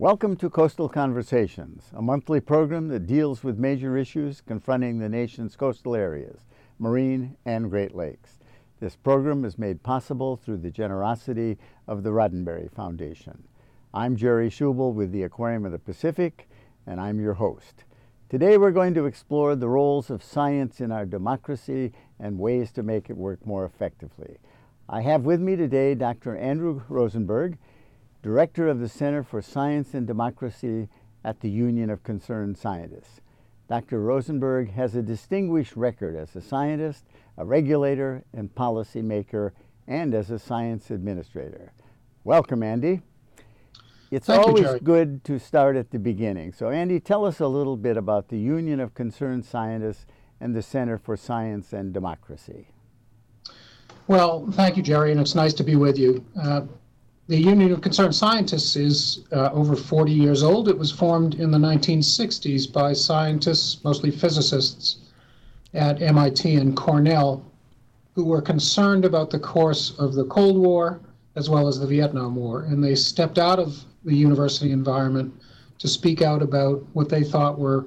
Welcome to Coastal Conversations, a monthly program that deals with major issues confronting the nation's coastal areas, marine and Great Lakes. This program is made possible through the generosity of the Roddenberry Foundation. I'm Jerry Schubel with the Aquarium of the Pacific, and I'm your host. Today we're going to explore the roles of science in our democracy and ways to make it work more effectively. I have with me today Dr. Andrew Rosenberg, Director of the Center for Science and Democracy at the Union of Concerned Scientists. Dr. Rosenberg has a distinguished record as a scientist, a regulator, and policymaker, and as a science administrator. Welcome, Andy. It's Thank always Jerry. good to start at the beginning. So, Andy, tell us a little bit about the Union of Concerned Scientists and the Center for Science and Democracy. Well, thank you, Jerry, and it's nice to be with you. Uh, the Union of Concerned Scientists is uh, over 40 years old. It was formed in the 1960s by scientists, mostly physicists, at MIT and Cornell, who were concerned about the course of the Cold War as well as the Vietnam War. And they stepped out of the university environment to speak out about what they thought were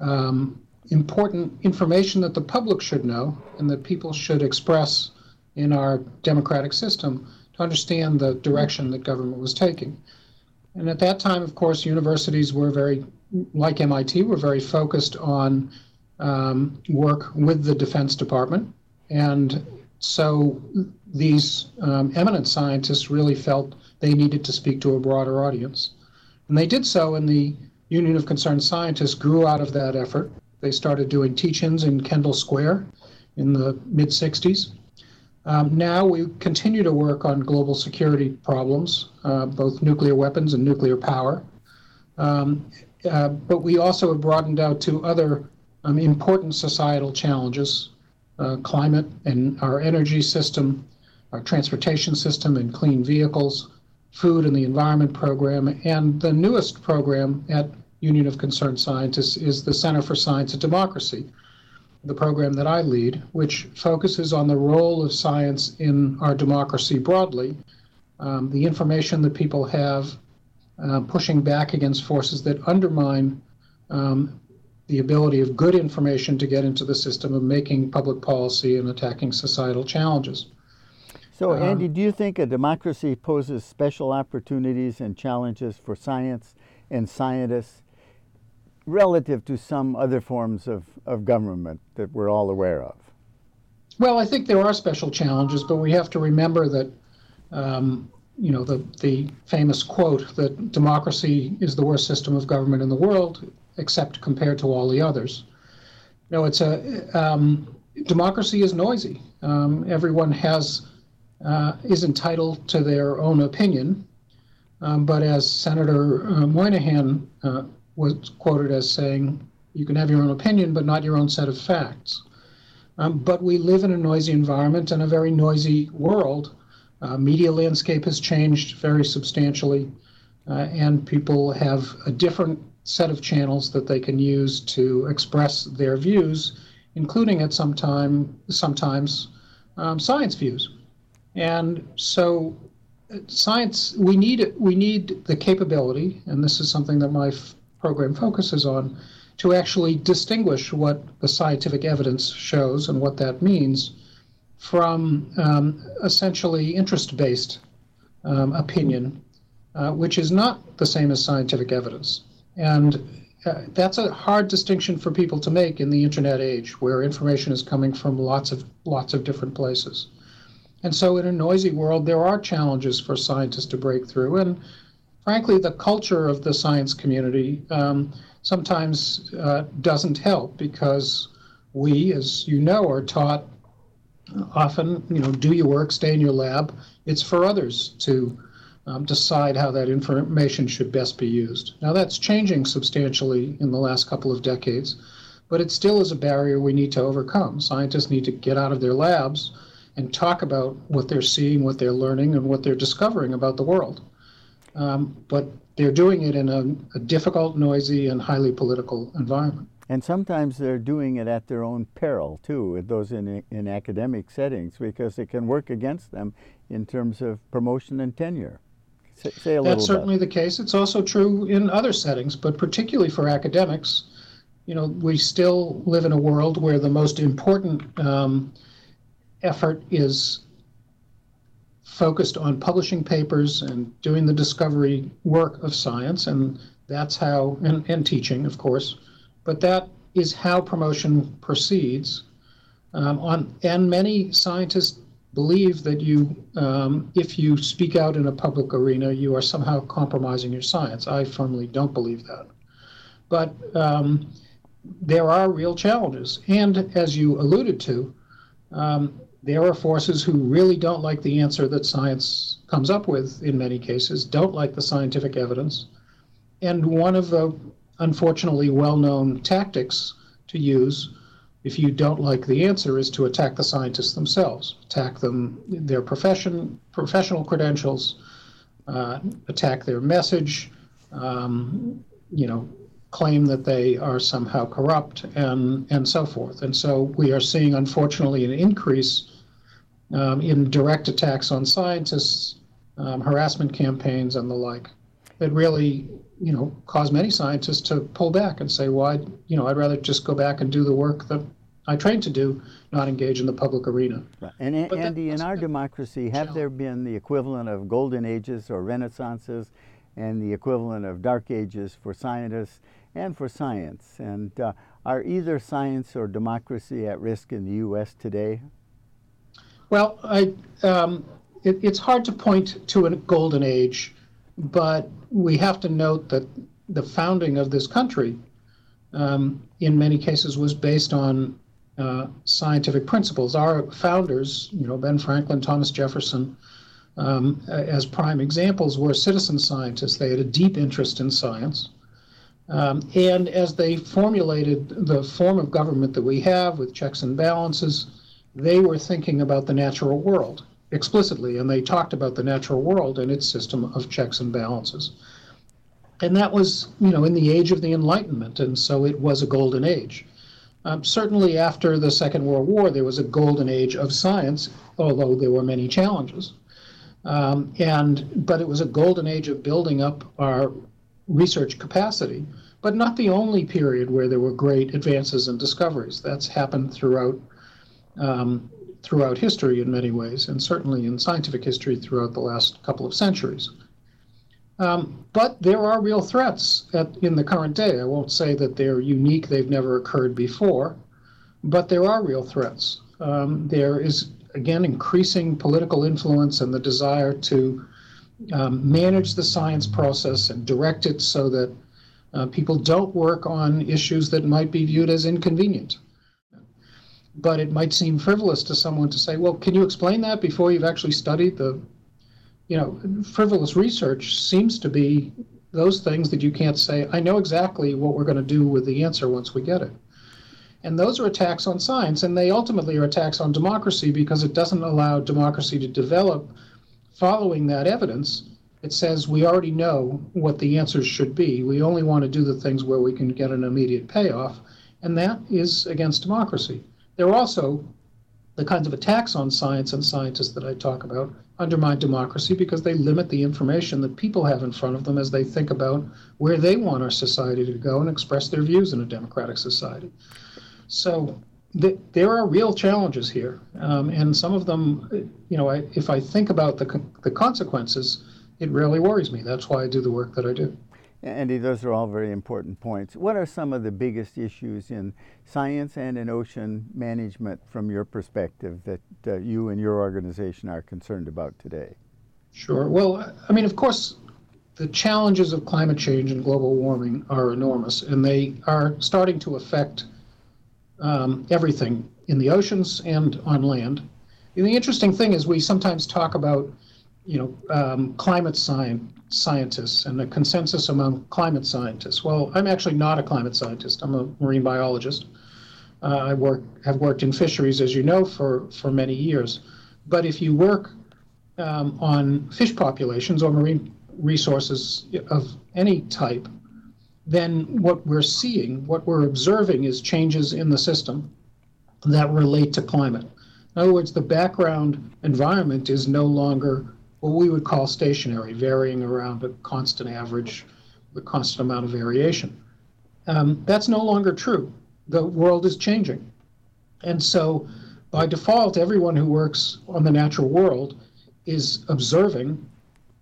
um, important information that the public should know and that people should express in our democratic system to understand the direction that government was taking. And at that time, of course, universities were very, like MIT, were very focused on um, work with the Defense Department. And so these um, eminent scientists really felt they needed to speak to a broader audience. And they did so, and the Union of Concerned Scientists grew out of that effort. They started doing teach ins in Kendall Square in the mid 60s. Um, now we continue to work on global security problems, uh, both nuclear weapons and nuclear power. Um, uh, but we also have broadened out to other um, important societal challenges uh, climate and our energy system, our transportation system and clean vehicles, food and the environment program, and the newest program at Union of Concerned Scientists is the Center for Science and Democracy the program that I lead, which focuses on the role of science in our democracy broadly, um, the information that people have, uh, pushing back against forces that undermine um, the ability of good information to get into the system of making public policy and attacking societal challenges. So, Um, Andy, do you think a democracy poses special opportunities and challenges for science and scientists relative to some other forms of, of government that we're all aware of? Well, I think there are special challenges, but we have to remember that, um, you know, the, the famous quote that democracy is the worst system of government in the world, except compared to all the others. No, it's a um, democracy is noisy. Um, everyone has uh, is entitled to their own opinion, um, but as Senator uh, Moynihan uh, was quoted as saying, "You can have your own opinion, but not your own set of facts." Um, but we live in a noisy environment and a very noisy world. Uh, media landscape has changed very substantially, uh, and people have a different set of channels that they can use to express their views, including at some time sometimes um, science views. And so, uh, science we need we need the capability, and this is something that my program focuses on to actually distinguish what the scientific evidence shows and what that means from um, essentially interest based um, opinion, uh, which is not the same as scientific evidence. And uh, that's a hard distinction for people to make in the internet age where information is coming from lots of lots of different places. And so in a noisy world there are challenges for scientists to break through and frankly the culture of the science community um, sometimes uh, doesn't help because we, as you know, are taught often, you know, do your work, stay in your lab. It's for others to um, decide how that information should best be used. Now, that's changing substantially in the last couple of decades, but it still is a barrier we need to overcome. Scientists need to get out of their labs and talk about what they're seeing, what they're learning, and what they're discovering about the world. Um, but they're doing it in a, a difficult, noisy, and highly political environment. And sometimes they're doing it at their own peril too, with those in, in academic settings, because it can work against them in terms of promotion and tenure. Say, say a little That's about certainly the case. It's also true in other settings, but particularly for academics. You know, we still live in a world where the most important um, effort is focused on publishing papers and doing the discovery work of science, and that's how, and, and teaching, of course, but that is how promotion proceeds. Um, on, and many scientists believe that you, um, if you speak out in a public arena, you are somehow compromising your science. I firmly don't believe that. But um, there are real challenges. And as you alluded to, um, there are forces who really don't like the answer that science comes up with in many cases, don't like the scientific evidence. And one of the unfortunately well known tactics to use if you don't like the answer is to attack the scientists themselves, attack them, their profession, professional credentials, uh, attack their message, um, you know, claim that they are somehow corrupt and, and so forth. And so we are seeing, unfortunately, an increase um, in direct attacks on scientists, um, harassment campaigns, and the like that really, you know, cause many scientists to pull back and say, well, I'd, you know, I'd rather just go back and do the work that I trained to do, not engage in the public arena. Right. And A- But that- Andy, in our democracy, have there been the equivalent of golden ages or renaissances and the equivalent of dark ages for scientists and for science? And uh, are either science or democracy at risk in the U.S. today? Well, I, um, it, it's hard to point to a golden age, but we have to note that the founding of this country, um, in many cases, was based on uh, scientific principles. Our founders, you know, Ben Franklin, Thomas Jefferson, um, as prime examples, were citizen scientists. They had a deep interest in science. Um, and as they formulated the form of government that we have with checks and balances, they were thinking about the natural world explicitly, and they talked about the natural world and its system of checks and balances. And that was, you know, in the age of the Enlightenment, and so it was a golden age. Um, certainly, after the Second World War, there was a golden age of science, although there were many challenges. Um, and but it was a golden age of building up our research capacity, but not the only period where there were great advances and discoveries. That's happened throughout um, throughout history in many ways, and certainly in scientific history throughout the last couple of centuries. Um, but there are real threats at, in the current day. I won't say that they're unique, they've never occurred before, but there are real threats. Um, there is, again, increasing political influence and the desire to um, manage the science process and direct it so that uh, people don't work on issues that might be viewed as inconvenient. But it might seem frivolous to someone to say, well, can you explain that before you've actually studied the you know, frivolous research seems to be those things that you can't say, I know exactly what we're going to do with the answer once we get it. And those are attacks on science, and they ultimately are attacks on democracy because it doesn't allow democracy to develop following that evidence. It says we already know what the answers should be. We only want to do the things where we can get an immediate payoff, and that is against democracy. There are also the kinds of attacks on science and scientists that I talk about undermine democracy because they limit the information that people have in front of them as they think about where they want our society to go and express their views in a democratic society. So th- there are real challenges here, um, and some of them, you know, I, if I think about the the consequences, it really worries me. That's why I do the work that I do. Andy, those are all very important points. What are some of the biggest issues in science and in ocean management from your perspective that uh, you and your organization are concerned about today? Sure. Well, I mean, of course, the challenges of climate change and global warming are enormous, and they are starting to affect um, everything in the oceans and on land. And the interesting thing is, we sometimes talk about, you know, um, climate science scientists and the consensus among climate scientists. Well, I'm actually not a climate scientist. I'm a marine biologist. Uh, I work have worked in fisheries, as you know, for for many years. But if you work um, on fish populations or marine resources of any type, then what we're seeing, what we're observing, is changes in the system that relate to climate. In other words, the background environment is no longer what we would call stationary, varying around a constant average, a constant amount of variation. Um, that's no longer true. The world is changing. And so, by default, everyone who works on the natural world is observing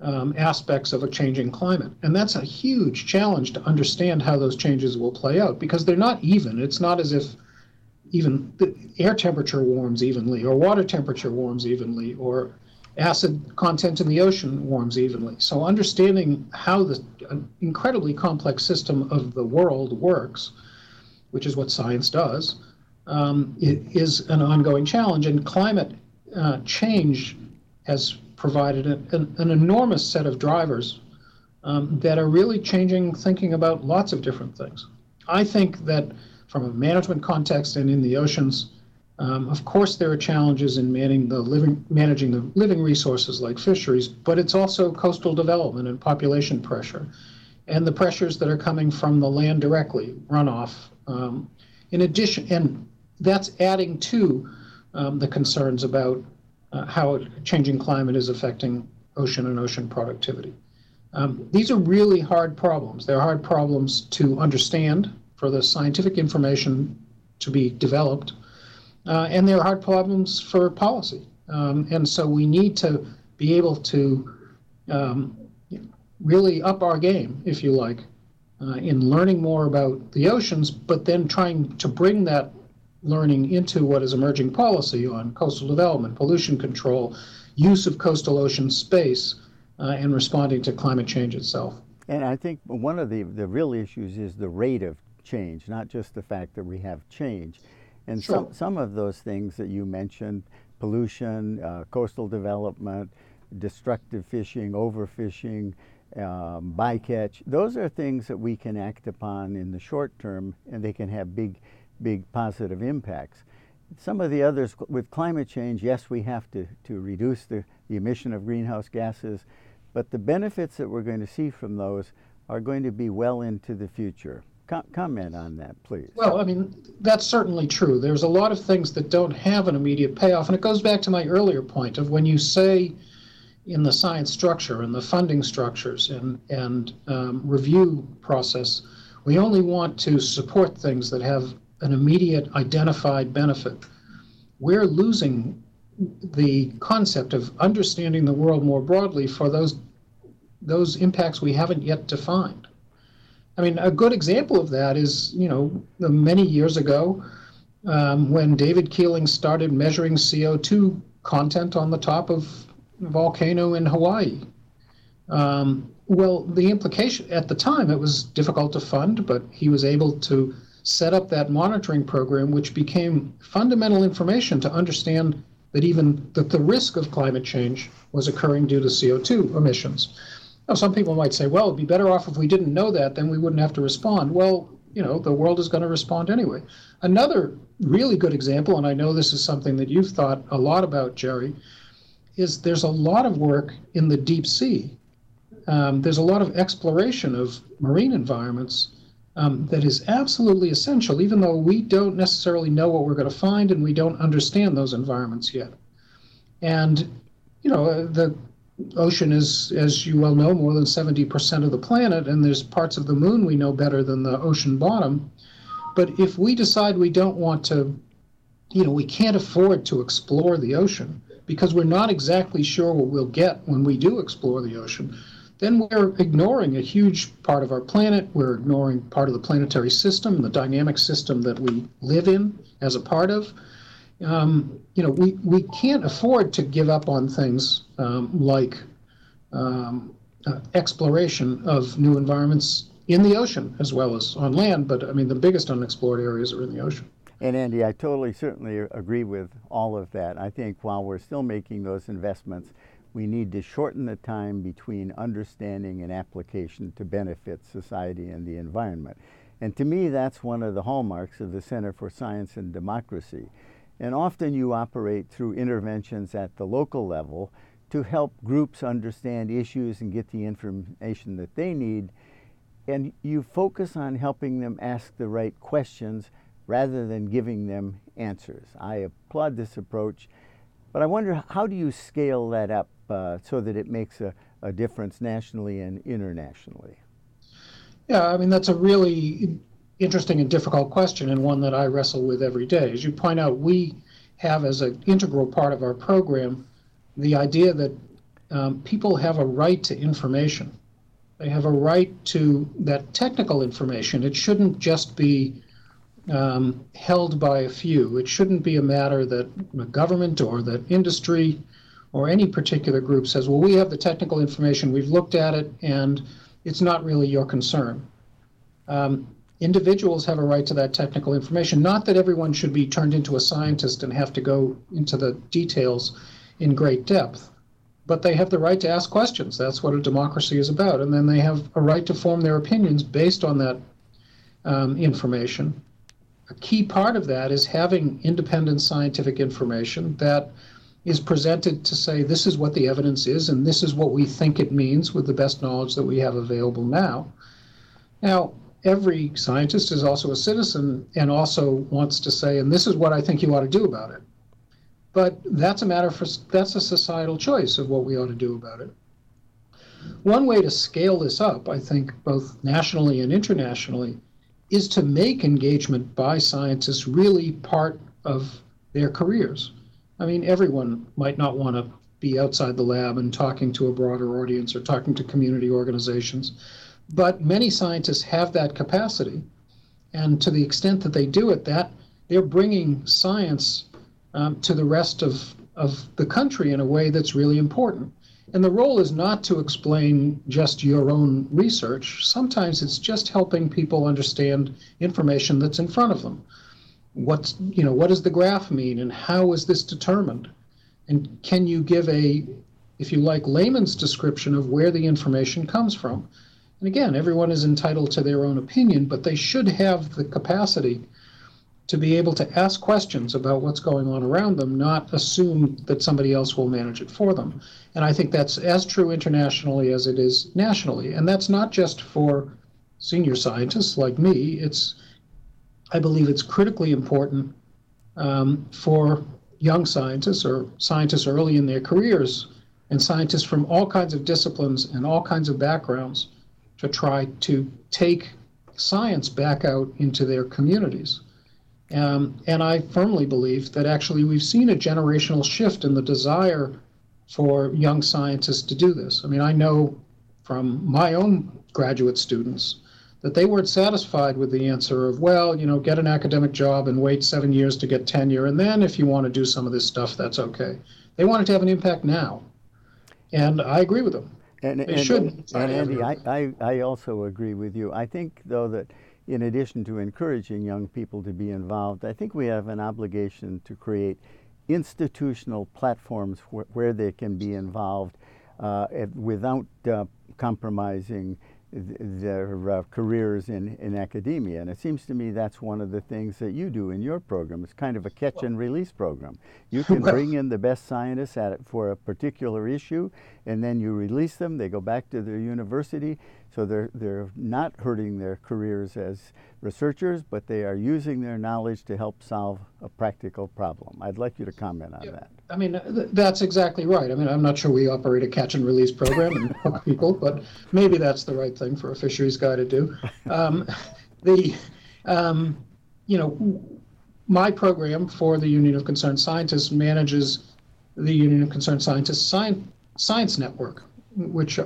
um, aspects of a changing climate. And that's a huge challenge to understand how those changes will play out because they're not even. It's not as if even the air temperature warms evenly or water temperature warms evenly or acid content in the ocean warms evenly. So understanding how the incredibly complex system of the world works, which is what science does, um, is an ongoing challenge. And climate uh, change has provided an, an, enormous set of drivers um, that are really changing thinking about lots of different things. I think that from a management context and in the oceans, um, of course, there are challenges in managing the living managing the living resources like fisheries, but it's also coastal development and population pressure, and the pressures that are coming from the land directly, runoff. Um, in addition, and that's adding to um, the concerns about uh, how changing climate is affecting ocean and ocean productivity. Um, these are really hard problems. They're hard problems to understand for the scientific information to be developed, uh, and they're hard problems for policy. Um, and so we need to be able to um, really up our game, if you like, uh, in learning more about the oceans, but then trying to bring that learning into what is emerging policy on coastal development, pollution control, use of coastal ocean space, uh, and responding to climate change itself. And I think one of the, the real issues is the rate of change, not just the fact that we have change. And sure. some, some of those things that you mentioned pollution, uh, coastal development, destructive fishing, overfishing, um, bycatch those are things that we can act upon in the short term and they can have big big positive impacts. Some of the others with climate change, yes, we have to, to reduce the, the emission of greenhouse gases, but the benefits that we're going to see from those are going to be well into the future. Com- comment on that, please. Well, I mean, that's certainly true. There's a lot of things that don't have an immediate payoff. And it goes back to my earlier point of when you say in the science structure and the funding structures and, and um, review process, we only want to support things that have an immediate identified benefit. We're losing the concept of understanding the world more broadly for those those impacts we haven't yet defined. I mean, a good example of that is, you know, many years ago um, when David Keeling started measuring CO2 content on the top of a volcano in Hawaii. Um, well, the implication at the time it was difficult to fund, but he was able to set up that monitoring program, which became fundamental information to understand that even that the risk of climate change was occurring due to CO2 emissions. Now, some people might say, well, it'd be better off if we didn't know that, then we wouldn't have to respond. Well, you know, the world is going to respond anyway. Another really good example, and I know this is something that you've thought a lot about, Jerry, is there's a lot of work in the deep sea. Um, there's a lot of exploration of marine environments um, that is absolutely essential, even though we don't necessarily know what we're going to find and we don't understand those environments yet. And, you know, uh, the ocean is, as you well know, more than 70% of the planet, and there's parts of the moon we know better than the ocean bottom. But if we decide we don't want to, you know, we can't afford to explore the ocean because we're not exactly sure what we'll get when we do explore the ocean then we're ignoring a huge part of our planet. We're ignoring part of the planetary system, the dynamic system that we live in as a part of. Um, you know, we, we can't afford to give up on things um, like um, uh, exploration of new environments in the ocean as well as on land. But I mean, the biggest unexplored areas are in the ocean. And Andy, I totally certainly agree with all of that. I think while we're still making those investments, we need to shorten the time between understanding and application to benefit society and the environment. And to me, that's one of the hallmarks of the Center for Science and Democracy. And often you operate through interventions at the local level to help groups understand issues and get the information that they need. And you focus on helping them ask the right questions rather than giving them answers. I applaud this approach, but I wonder how do you scale that up uh, so that it makes a, a difference nationally and internationally? Yeah, I mean, that's a really interesting and difficult question, and one that I wrestle with every day. As you point out, we have as an integral part of our program the idea that um, people have a right to information. They have a right to that technical information. It shouldn't just be um, held by a few. It shouldn't be a matter that the government or that industry or any particular group says, well, we have the technical information, we've looked at it, and it's not really your concern. Um, individuals have a right to that technical information. Not that everyone should be turned into a scientist and have to go into the details in great depth, but they have the right to ask questions. That's what a democracy is about. And then they have a right to form their opinions based on that um, information. A key part of that is having independent scientific information that is presented to say this is what the evidence is and this is what we think it means with the best knowledge that we have available now. Now, every scientist is also a citizen and also wants to say, and this is what I think you ought to do about it. But that's a matter for that's a societal choice of what we ought to do about it. One way to scale this up, I think, both nationally and internationally, is to make engagement by scientists really part of their careers. I mean, everyone might not want to be outside the lab and talking to a broader audience or talking to community organizations, but many scientists have that capacity. And to the extent that they do it, that they're bringing science um, to the rest of, of the country in a way that's really important. And the role is not to explain just your own research. Sometimes it's just helping people understand information that's in front of them what's you know what does the graph mean and how is this determined and can you give a if you like layman's description of where the information comes from and again everyone is entitled to their own opinion but they should have the capacity to be able to ask questions about what's going on around them not assume that somebody else will manage it for them. And i think that's as true internationally as it is nationally. And that's not just for senior scientists like me. It's I believe it's critically important um, for young scientists or scientists early in their careers and scientists from all kinds of disciplines and all kinds of backgrounds to try to take science back out into their communities. Um, and I firmly believe that actually we've seen a generational shift in the desire for young scientists to do this. I mean, I know from my own graduate students that they weren't satisfied with the answer of, well, you know, get an academic job and wait seven years to get tenure, and then if you want to do some of this stuff, that's okay. They wanted to have an impact now, and I agree with them. And, they and, should. and Andy, I, I, I also agree with you. I think, though, that in addition to encouraging young people to be involved, I think we have an obligation to create institutional platforms where, where they can be involved uh, without uh, compromising their uh, careers in, in academia. And it seems to me that's one of the things that you do in your program. It's kind of a catch and release program. You can bring in the best scientists at it for a particular issue, and then you release them. They go back to their university, so they're, they're not hurting their careers as researchers, but they are using their knowledge to help solve a practical problem. I'd like you to comment on yeah. that. I mean, th- that's exactly right. I mean, I'm not sure we operate a catch and release program and hook people, but maybe that's the right thing for a fisheries guy to do. Um, the, um, you know, my program for the Union of Concerned Scientists manages the Union of Concerned Scientists Science, Science Network, which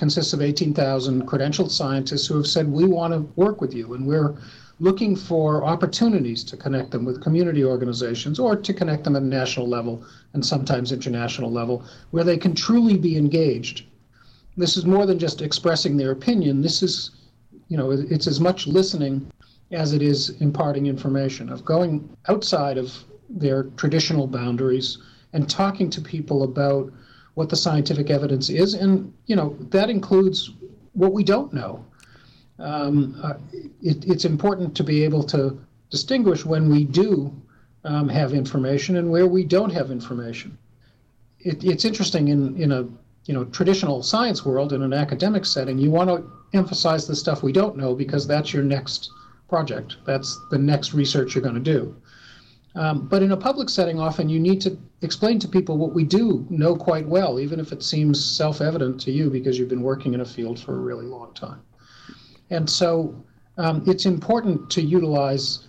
consists of 18,000 credentialed scientists who have said, we want to work with you and we're looking for opportunities to connect them with community organizations or to connect them at a national level and sometimes international level where they can truly be engaged. This is more than just expressing their opinion. This is, you know, it's as much listening as it is imparting information, of going outside of their traditional boundaries and talking to people about what the scientific evidence is. And, you know, that includes what we don't know um, uh, it, it's important to be able to distinguish when we do um, have information and where we don't have information. It, it's interesting in, in a you know traditional science world in an academic setting, you want to emphasize the stuff we don't know because that's your next project. That's the next research you're going to do. Um, but in a public setting, often you need to explain to people what we do know quite well, even if it seems self evident to you because you've been working in a field for a really long time. And so um, it's important to utilize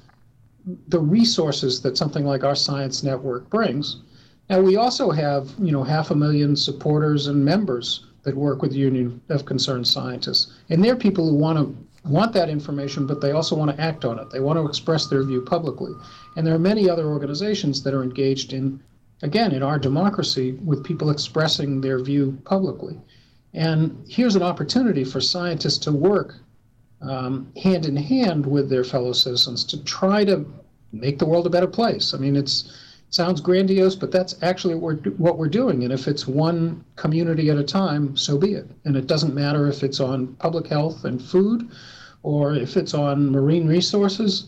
the resources that something like our science network brings. Now, we also have, you know, half a million supporters and members that work with the Union of Concerned Scientists. And they're people who want to want that information, but they also want to act on it. They want to express their view publicly. And there are many other organizations that are engaged in, again, in our democracy with people expressing their view publicly. And here's an opportunity for scientists to work um, hand in hand with their fellow citizens to try to make the world a better place. I mean, it's sounds grandiose, but that's actually what we're, what we're doing. And if it's one community at a time, so be it. And it doesn't matter if it's on public health and food, or if it's on marine resources,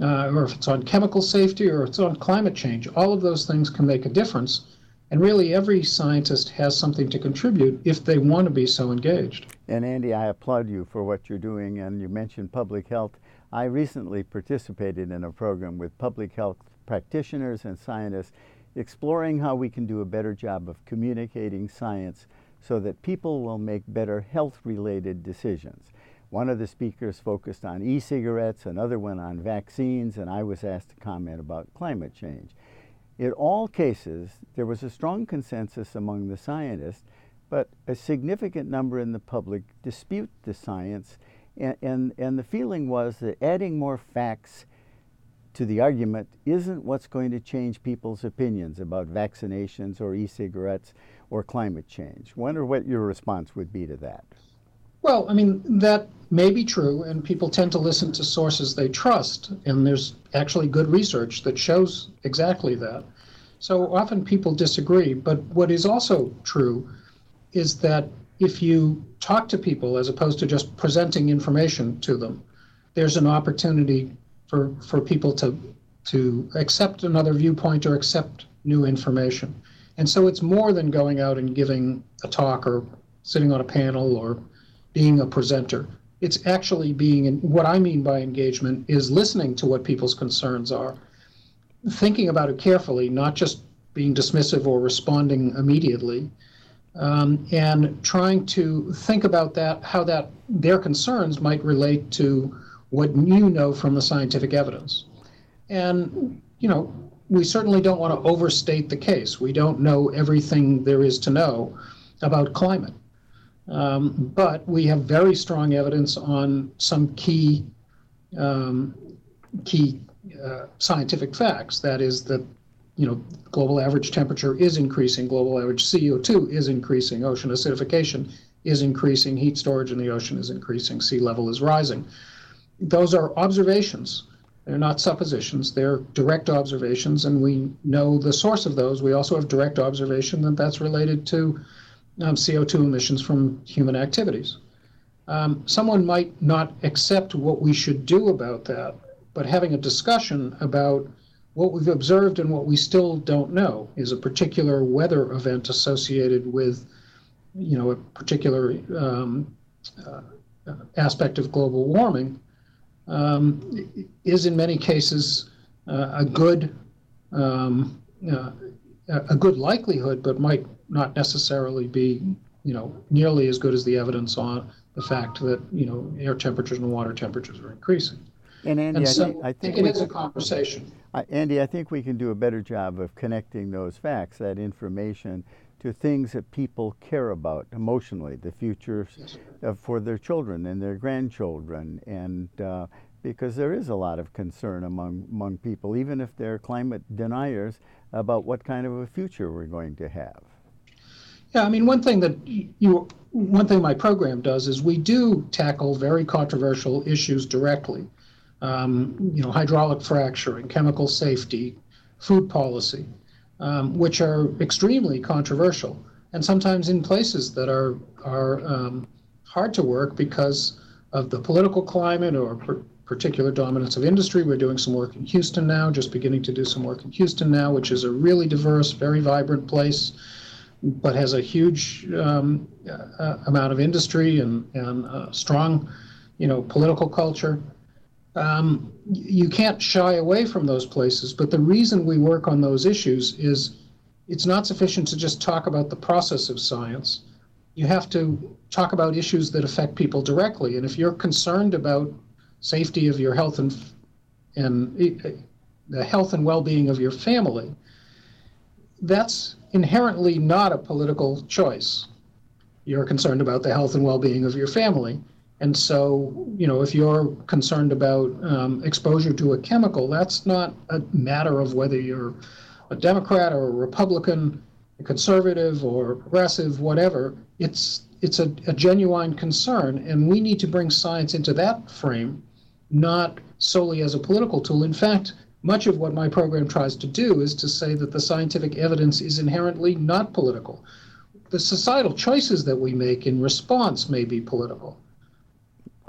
uh, or if it's on chemical safety, or if it's on climate change. All of those things can make a difference. And really, every scientist has something to contribute if they want to be so engaged. And Andy, I applaud you for what you're doing. And you mentioned public health. I recently participated in a program with public health practitioners and scientists exploring how we can do a better job of communicating science so that people will make better health related decisions. One of the speakers focused on e cigarettes, another one on vaccines, and I was asked to comment about climate change. In all cases, there was a strong consensus among the scientists, but a significant number in the public dispute the science. And, and, and the feeling was that adding more facts to the argument isn't what's going to change people's opinions about vaccinations or e cigarettes or climate change. Wonder what your response would be to that. Well, I mean, that may be true, and people tend to listen to sources they trust, and there's actually good research that shows exactly that. So often people disagree, but what is also true is that if you talk to people as opposed to just presenting information to them, there's an opportunity for, for people to, to accept another viewpoint or accept new information. And so it's more than going out and giving a talk or sitting on a panel or being a presenter. It's actually being, in, what I mean by engagement is listening to what people's concerns are, thinking about it carefully, not just being dismissive or responding immediately, um, and trying to think about that, how that their concerns might relate to what you know from the scientific evidence. And, you know, we certainly don't want to overstate the case. We don't know everything there is to know about climate. Um, but we have very strong evidence on some key um, key uh, scientific facts. That is that you know global average temperature is increasing, global average CO2 is increasing, ocean acidification is increasing, heat storage in the ocean is increasing, sea level is rising. Those are observations. They're not suppositions. They're direct observations, and we know the source of those. We also have direct observation that that's related to um, CO2 emissions from human activities. Um, someone might not accept what we should do about that, but having a discussion about what we've observed and what we still don't know is a particular weather event associated with, you know, a particular um, uh, aspect of global warming um, is in many cases uh, a good um, uh, a good likelihood, but might not necessarily be you know nearly as good as the evidence on the fact that you know air temperatures and water temperatures are increasing. And Andy, and so I, think, I think, it is a conversation. Andy, I think we can do a better job of connecting those facts, that information, to things that people care about emotionally, the future yes, for their children and their grandchildren, and uh, because there is a lot of concern among among people, even if they're climate deniers, about what kind of a future we're going to have. Yeah, I mean, one thing that you, one thing my program does is we do tackle very controversial issues directly. Um, you know, hydraulic fracturing, chemical safety, food policy um, which are extremely controversial and sometimes in places that are are um, hard to work because of the political climate or per- particular dominance of industry. We're doing some work in Houston now, just beginning to do some work in Houston now, which is a really diverse, very vibrant place, but has a huge um, uh, amount of industry and and uh, strong, you know, political culture. Um, you can't shy away from those places, but the reason we work on those issues is it's not sufficient to just talk about the process of science. You have to talk about issues that affect people directly. And if you're concerned about safety of your health and and uh, the health and well-being of your family, that's inherently not a political choice. You're concerned about the health and well-being of your family. And so, you know, if you're concerned about um, exposure to a chemical, that's not a matter of whether you're a Democrat or a Republican, a conservative or progressive, whatever. It's it's a, a genuine concern, and we need to bring science into that frame, not solely as a political tool. In fact, much of what my program tries to do is to say that the scientific evidence is inherently not political. The societal choices that we make in response may be political.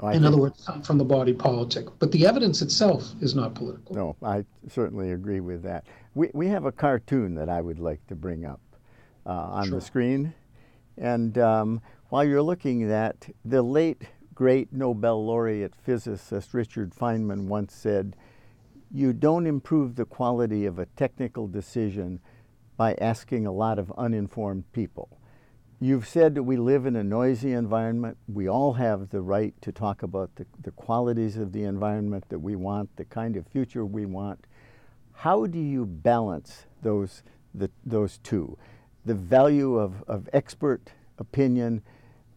I in think- other words, from the body politic. But the evidence itself is not political. No, I certainly agree with that. We, we have a cartoon that I would like to bring up uh, on Sure. the screen. And um, while you're looking at that, the late, great Nobel laureate physicist Richard Feynman once said, You don't improve the quality of a technical decision by asking a lot of uninformed people. You've said that we live in a noisy environment. We all have the right to talk about the, the qualities of the environment that we want, the kind of future we want. How do you balance those, the, those two? The value of, of expert opinion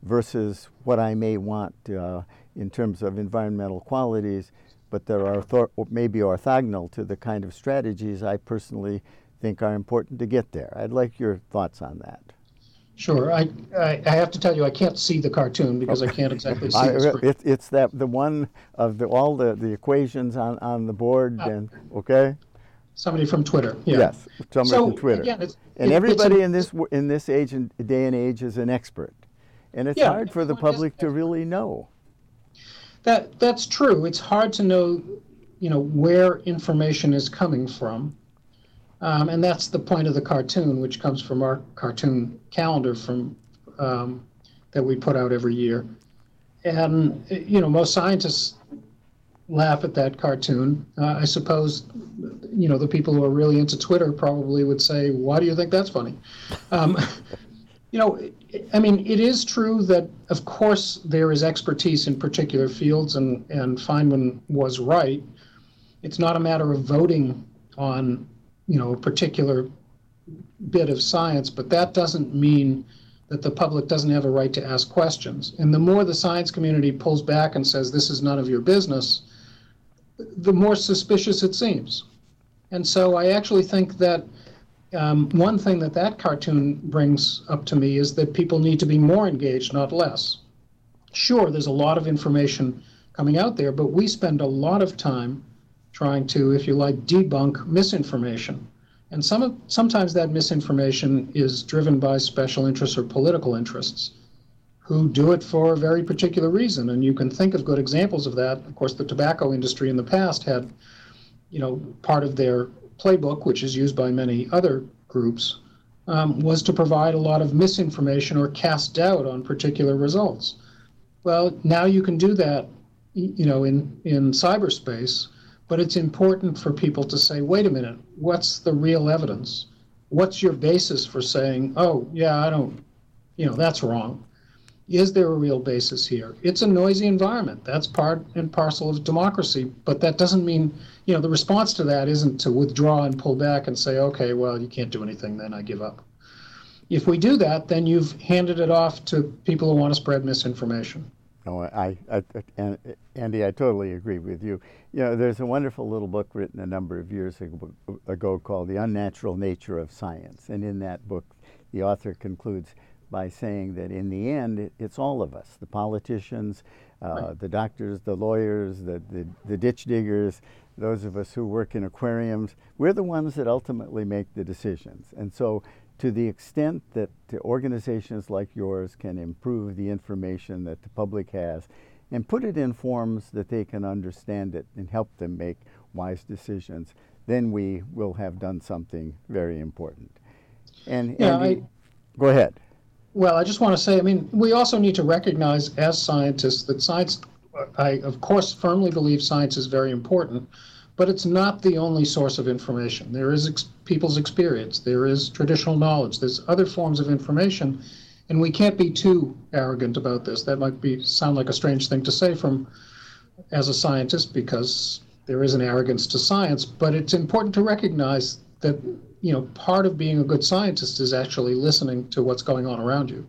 versus what I may want uh, in terms of environmental qualities, but that are ortho- maybe orthogonal to the kind of strategies I personally think are important to get there. I'd like your thoughts on that. Sure. I, I, I have to tell you, I can't see the cartoon because I can't exactly see I- the screen. it, it's that the one of the, all the, the equations on, on the board Ah. and okay Somebody from Twitter. Yeah. yes somebody So, from Twitter again, it's- and it- it's everybody a- in this in this age and day and age is an expert and it's Yeah, hard for the public to really know That that's true. It's hard to know, you know, where information is coming from, um, and that's the point of the cartoon, which comes from our cartoon calendar from um, that we put out every year. And you know, most scientists laugh at that cartoon. Uh, I suppose, you know, the people who are really into Twitter probably would say, "Why do you think that's funny?" Um, you know, I mean, it is true that, of course, there is expertise in particular fields, and, and Feynman was right. It's not a matter of voting on, you know, a particular bit of science, but that doesn't mean that the public doesn't have a right to ask questions. And the more the science community pulls back and says, this is none of your business, the more suspicious it seems. And so I actually think that um, one thing that that cartoon brings up to me is that people need to be more engaged, not less. Sure, there's a lot of information coming out there, but we spend a lot of time trying to, if you like, debunk misinformation. And some of, sometimes that misinformation is driven by special interests or political interests who do it for a very particular reason. And you can think of good examples of that. Of course, the tobacco industry in the past had, you know, part of their playbook, which is used by many other groups, um, was to provide a lot of misinformation or cast doubt on particular results. Well, now you can do that, you know, in, in cyberspace, but it's important for people to say, wait a minute, what's the real evidence? What's your basis for saying, oh, yeah, I don't, you know, that's wrong? Is there a real basis here? It's a noisy environment. That's part and parcel of democracy, but that doesn't mean, you know, the response to that isn't to withdraw and pull back and say, okay, well, you can't do anything, then I give up. If we do that, then you've handed it off to people who want to spread misinformation. No, I, I, I- Andy, I totally agree with you. You know, there's a wonderful little book written a number of years ago, called The Unnatural Nature of Science. And in that book, the author concludes by saying that in the end, it's all of us the politicians, uh, the doctors, the lawyers, the, the, the ditch diggers, those of us who work in aquariums. We're the ones that ultimately make the decisions. And so, to the extent that organizations like yours can improve the information that the public has and put it in forms that they can understand it and help them make wise decisions, then we will have done something very important. And Yeah, Andy, I- go ahead. Well, I just want to say, I mean, we also need to recognize as scientists that science I, of course, firmly believe science is very important, but it's not the only source of information. There is ex- people's experience, there is traditional knowledge, there's other forms of information, and we can't be too arrogant about this. That might be sound like a strange thing to say from as a scientist because there is an arrogance to science, but it's important to recognize that you know part of being a good scientist is actually listening to what's going on around you.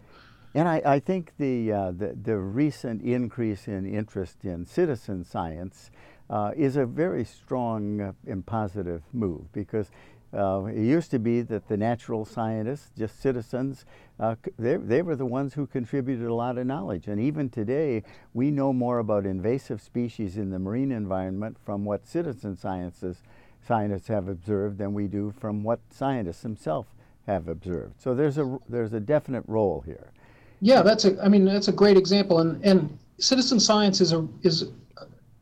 And I, I think the, uh, the, the recent increase in interest in citizen science uh, is a very strong uh, and positive move because uh, it used to be that the natural scientists, just citizens, uh, they, they were the ones who contributed a lot of knowledge. And even today, we know more about invasive species in the marine environment from what citizen sciences, scientists have observed than we do from what scientists themselves have observed. So there's a, there's a definite role here. Yeah, that's a. I mean, that's a great example, and and citizen science is a is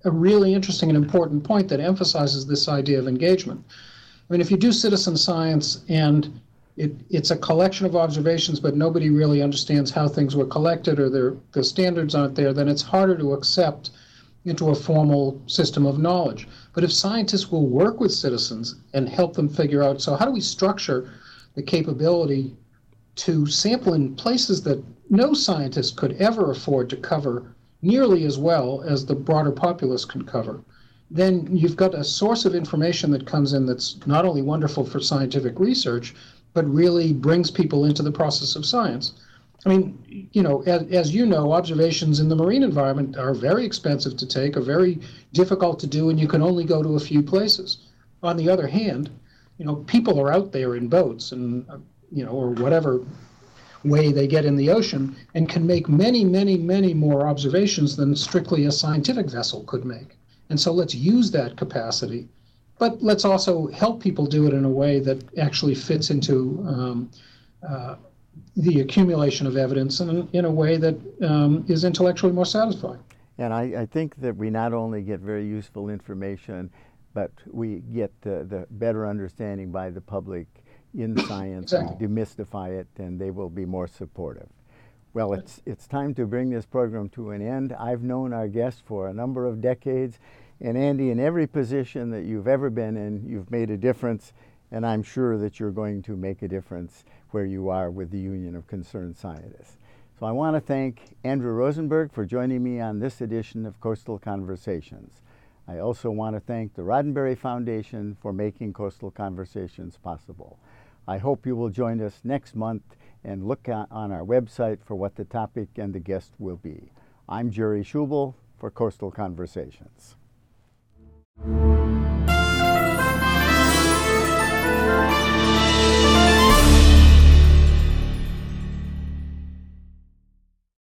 a really interesting and important point that emphasizes this idea of engagement. I mean, if you do citizen science and it, it's a collection of observations, but nobody really understands how things were collected or the standards aren't there, then it's harder to accept into a formal system of knowledge. But if scientists will work with citizens and help them figure out, so how do we structure the capability to sample in places that no scientist could ever afford to cover nearly as well as the broader populace can cover? then you've got a source of information that comes in that's not only wonderful for scientific research, but really brings people into the process of science. I mean, you know, as, as, you know, observations in the marine environment are very expensive to take, are very difficult to do, and you can only go to a few places. On the other hand, you know, people are out there in boats and, you know, or whatever way they get in the ocean and can make many, many, many more observations than strictly a scientific vessel could make. And so let's use that capacity, but let's also help people do it in a way that actually fits into um, uh, the accumulation of evidence and in a way that um, is intellectually more satisfying. And I, I, think that we not only get very useful information, but we get the, the better understanding by the public in science exactly. and demystify it, and they will be more supportive. Well, it's, it's time to bring this program to an end. I've known our guest for a number of decades, and Andy, in every position that you've ever been in, you've made a difference, and I'm sure that you're going to make a difference where you are with the Union of Concerned Scientists. So I want to thank Andrew Rosenberg for joining me on this edition of Coastal Conversations. I also want to thank the Roddenberry Foundation for making Coastal Conversations possible. I hope you will join us next month and look on our website for what the topic and the guest will be. I'm Jerry Schubel for Coastal Conversations.